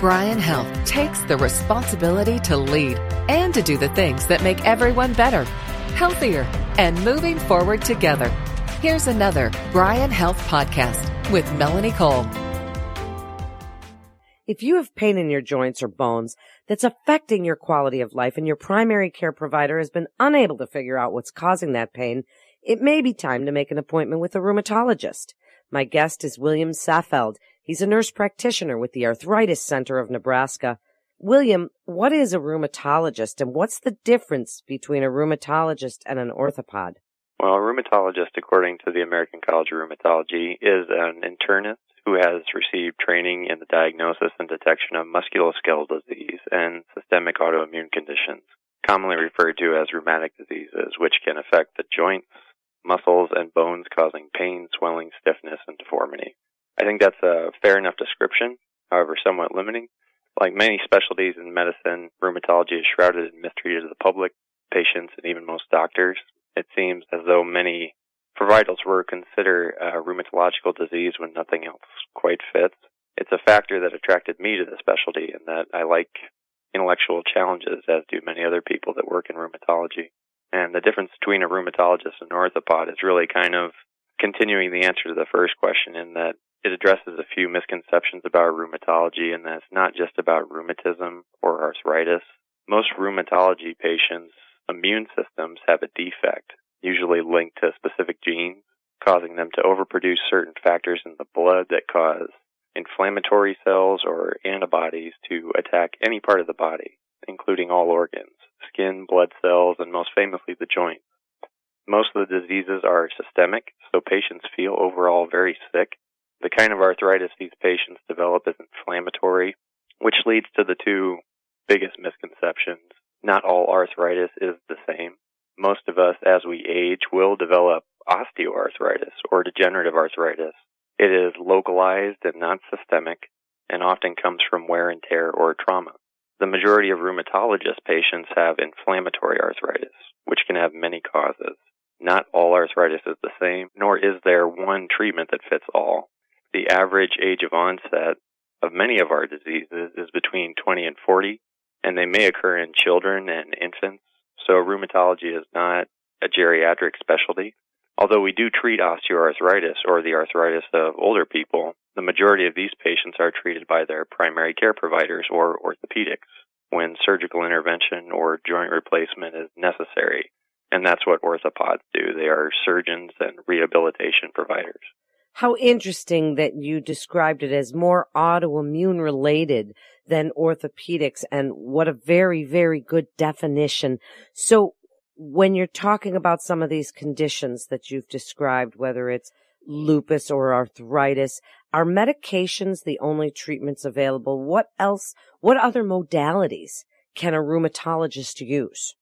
Bryan Health takes the responsibility to lead and to do the things that make everyone better, healthier, and moving forward together. Here's another Bryan Health podcast with Melanie Cole. If you have pain in your joints or bones that's affecting your quality of life and your primary care provider has been unable to figure out what's causing that pain, it may be time to make an appointment with a rheumatologist. My guest is William Safeld. He's a nurse practitioner with the Arthritis Center of Nebraska. William, what is a rheumatologist and what's the difference between a rheumatologist and an orthopod? Well, a rheumatologist, according to the American College of Rheumatology, is an internist who has received training in the diagnosis and detection of musculoskeletal disease and systemic autoimmune conditions, commonly referred to as rheumatic diseases, which can affect the joints, muscles, and bones, causing pain, swelling, stiffness, and deformity. I think that's a fair enough description, however, somewhat limiting. Like many specialties in medicine, rheumatology is shrouded in mystery to the public, patients, and even most doctors. It seems as though many providers will consider a rheumatological disease when nothing else quite fits. It's a factor that attracted me to the specialty and that I like intellectual challenges, as do many other people that work in rheumatology. And the difference between a rheumatologist and an orthopod is really kind of continuing the answer to the first question in that it addresses a few misconceptions about rheumatology and that it's not just about rheumatism or arthritis. Most rheumatology patients' immune systems have a defect, usually linked to specific genes, causing them to overproduce certain factors in the blood that cause inflammatory cells or antibodies to attack any part of the body, including all organs, skin, blood cells, and most famously the joints. Most of the diseases are systemic, so patients feel overall very sick the kind of arthritis these patients develop is inflammatory, which leads to the two biggest misconceptions. Not all arthritis is the same. Most of us, as we age, will develop osteoarthritis or degenerative arthritis. It is localized and not systemic and often comes from wear and tear or trauma. The majority of rheumatologist patients have inflammatory arthritis, which can have many causes. Not all arthritis is the same, nor is there one treatment that fits all. The average age of onset of many of our diseases is between 20 and 40, and they may occur in children and infants. So rheumatology is not a geriatric specialty. Although we do treat osteoarthritis or the arthritis of older people, the majority of these patients are treated by their primary care providers or orthopedics when surgical intervention or joint replacement is necessary. And that's what orthopods do. They are surgeons and rehabilitation providers how interesting that you described it as more autoimmune related than orthopedics and what a very, very good definition. So when you're talking about some of these conditions that you've described, whether it's lupus or arthritis, are medications the only treatments available? What else, what other modalities can a rheumatologist use?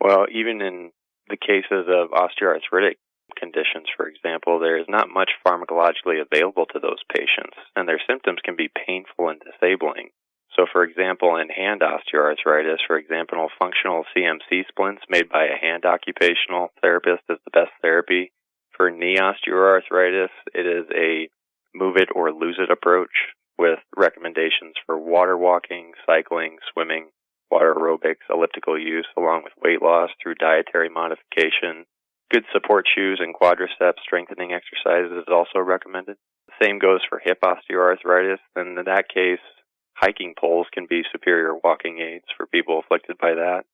Well, even in the cases of osteoarthritic conditions, for example, there is not much pharmacologically available to those patients, and their symptoms can be painful and disabling. So, for example, in hand osteoarthritis, for example, functional CMC splints made by a hand occupational therapist is the best therapy. For knee osteoarthritis, it is a move it or lose it approach with recommendations for water walking, cycling, swimming, water aerobics, elliptical use, along with weight loss through dietary modification, Good support shoes and quadricep strengthening exercises is also recommended. The same goes for hip osteoarthritis, and in that case, hiking poles can be superior walking aids for people afflicted by that.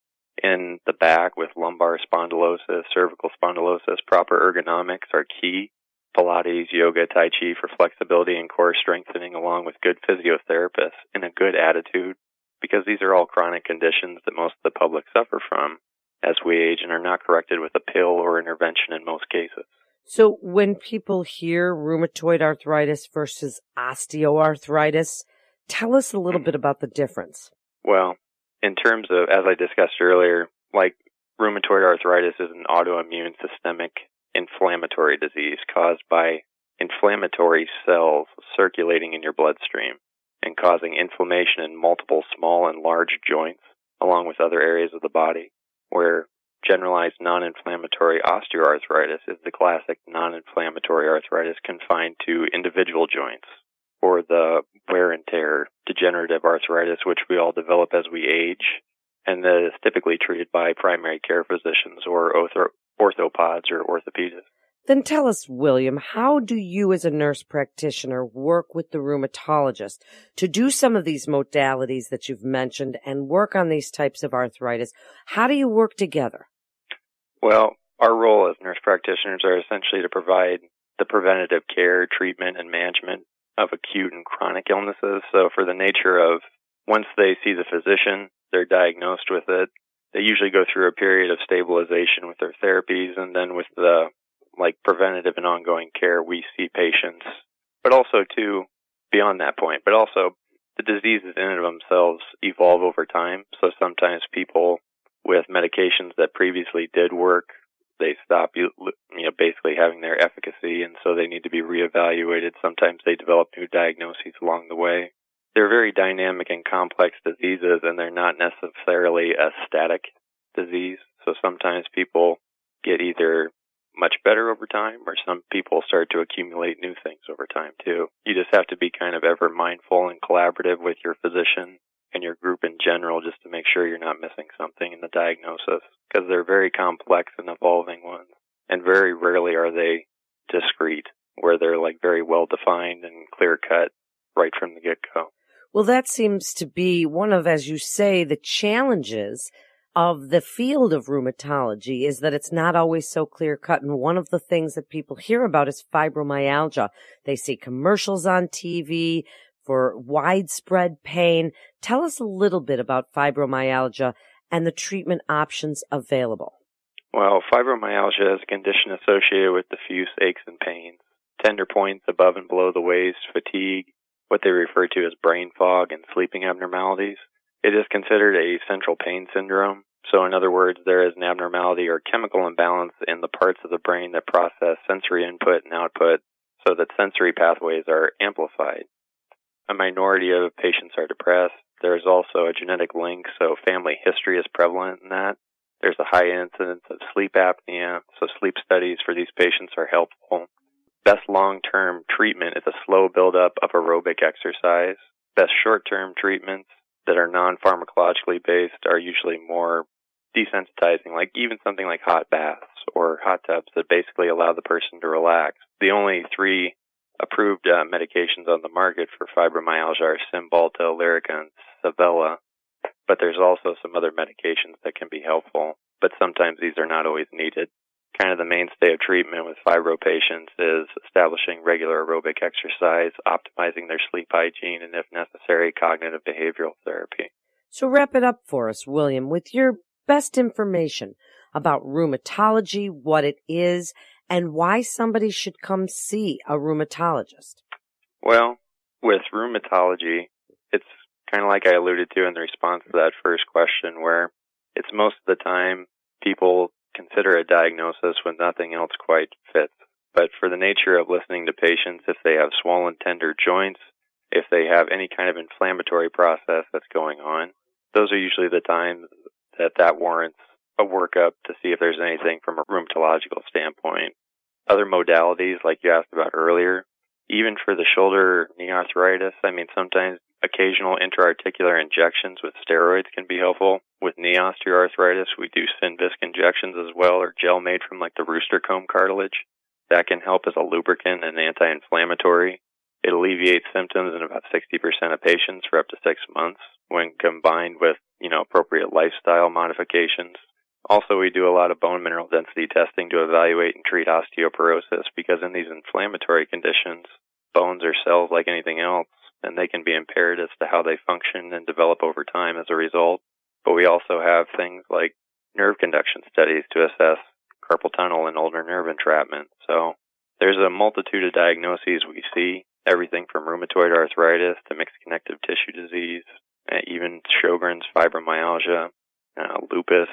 In the back with lumbar spondylosis, cervical spondylosis, proper ergonomics are key. Pilates, yoga, Tai Chi for flexibility and core strengthening along with good physiotherapists and a good attitude because these are all chronic conditions that most of the public suffer from as we age and are not corrected with a pill or intervention in most cases. So when people hear rheumatoid arthritis versus osteoarthritis, tell us a little mm. bit about the difference. Well, in terms of, as I discussed earlier, like rheumatoid arthritis is an autoimmune systemic inflammatory disease caused by inflammatory cells circulating in your bloodstream and causing inflammation in multiple small and large joints along with other areas of the body where generalized non-inflammatory osteoarthritis is the classic non-inflammatory arthritis confined to individual joints or the wear and tear degenerative arthritis, which we all develop as we age, and that is typically treated by primary care physicians or ortho- orthopods or orthopedists. Then tell us, William, how do you as a nurse practitioner work with the rheumatologist to do some of these modalities that you've mentioned and work on these types of arthritis? How do you work together? Well, our role as nurse practitioners are essentially to provide the preventative care, treatment, and management of acute and chronic illnesses. So for the nature of once they see the physician, they're diagnosed with it. They usually go through a period of stabilization with their therapies and then with the like preventative and ongoing care, we see patients, but also too beyond that point, but also the diseases in and of themselves evolve over time. So sometimes people with medications that previously did work, they stop you know basically having their efficacy and so they need to be reevaluated. Sometimes they develop new diagnoses along the way. They're very dynamic and complex diseases and they're not necessarily a static disease. So sometimes people get either much better over time, or some people start to accumulate new things over time too. You just have to be kind of ever mindful and collaborative with your physician and your group in general just to make sure you're not missing something in the diagnosis because they're very complex and evolving ones. And very rarely are they discrete where they're like very well defined and clear cut right from the get go. Well, that seems to be one of, as you say, the challenges of the field of rheumatology is that it's not always so clear cut. And one of the things that people hear about is fibromyalgia. They see commercials on TV for widespread pain. Tell us a little bit about fibromyalgia and the treatment options available. Well, fibromyalgia is a condition associated with diffuse aches and pains, tender points above and below the waist, fatigue, what they refer to as brain fog, and sleeping abnormalities. It is considered a central pain syndrome so, in other words, there is an abnormality or chemical imbalance in the parts of the brain that process sensory input and output so that sensory pathways are amplified. A minority of patients are depressed. There is also a genetic link, so family history is prevalent in that. There's a high incidence of sleep apnea, so sleep studies for these patients are helpful. Best long-term treatment is a slow buildup of aerobic exercise. Best short-term treatments that are non-pharmacologically based are usually more desensitizing, like even something like hot baths or hot tubs that basically allow the person to relax. The only three approved uh, medications on the market for fibromyalgia are Cymbalta, Lyrica, and Savella, but there's also some other medications that can be helpful, but sometimes these are not always needed. Kind of the mainstay of treatment with fibro patients is establishing regular aerobic exercise, optimizing their sleep hygiene, and if necessary, cognitive behavioral therapy. So wrap it up for us, William, with your best information about rheumatology, what it is, and why somebody should come see a rheumatologist? Well, with rheumatology, it's kind of like I alluded to in the response to that first question, where it's most of the time people consider a diagnosis when nothing else quite fits. But for the nature of listening to patients, if they have swollen tender joints, if they have any kind of inflammatory process that's going on, those are usually the times that that warrants a workup to see if there's anything from a rheumatological standpoint. Other modalities, like you asked about earlier, even for the shoulder knee arthritis, I mean, sometimes occasional intra-articular injections with steroids can be helpful. With knee osteoarthritis, we do Synvisc injections as well, or gel made from like the rooster comb cartilage. That can help as a lubricant and anti-inflammatory. It alleviates symptoms in about 60% of patients for up to six months when combined with you know, appropriate lifestyle modifications. Also, we do a lot of bone mineral density testing to evaluate and treat osteoporosis because in these inflammatory conditions, bones are cells like anything else, and they can be impaired as to how they function and develop over time as a result. But we also have things like nerve conduction studies to assess carpal tunnel and ulnar nerve entrapment. So there's a multitude of diagnoses we see, everything from rheumatoid arthritis to mixed connective tissue disease even Sjogren's, fibromyalgia, uh, lupus,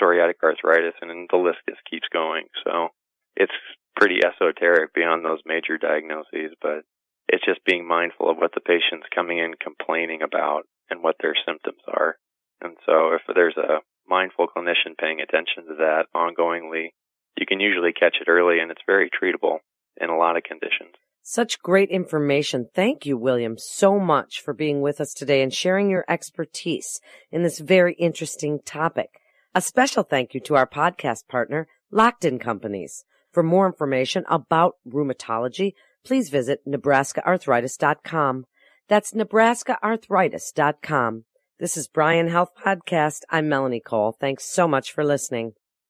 psoriatic arthritis, and the list just keeps going. So it's pretty esoteric beyond those major diagnoses, but it's just being mindful of what the patient's coming in complaining about and what their symptoms are. And so if there's a mindful clinician paying attention to that ongoingly, you can usually catch it early and it's very treatable in a lot of conditions. Such great information. Thank you, William, so much for being with us today and sharing your expertise in this very interesting topic. A special thank you to our podcast partner, Lockton Companies. For more information about rheumatology, please visit nebraskaarthritis.com. That's nebraskaarthritis.com. This is Bryan Health Podcast. I'm Melanie Cole. Thanks so much for listening.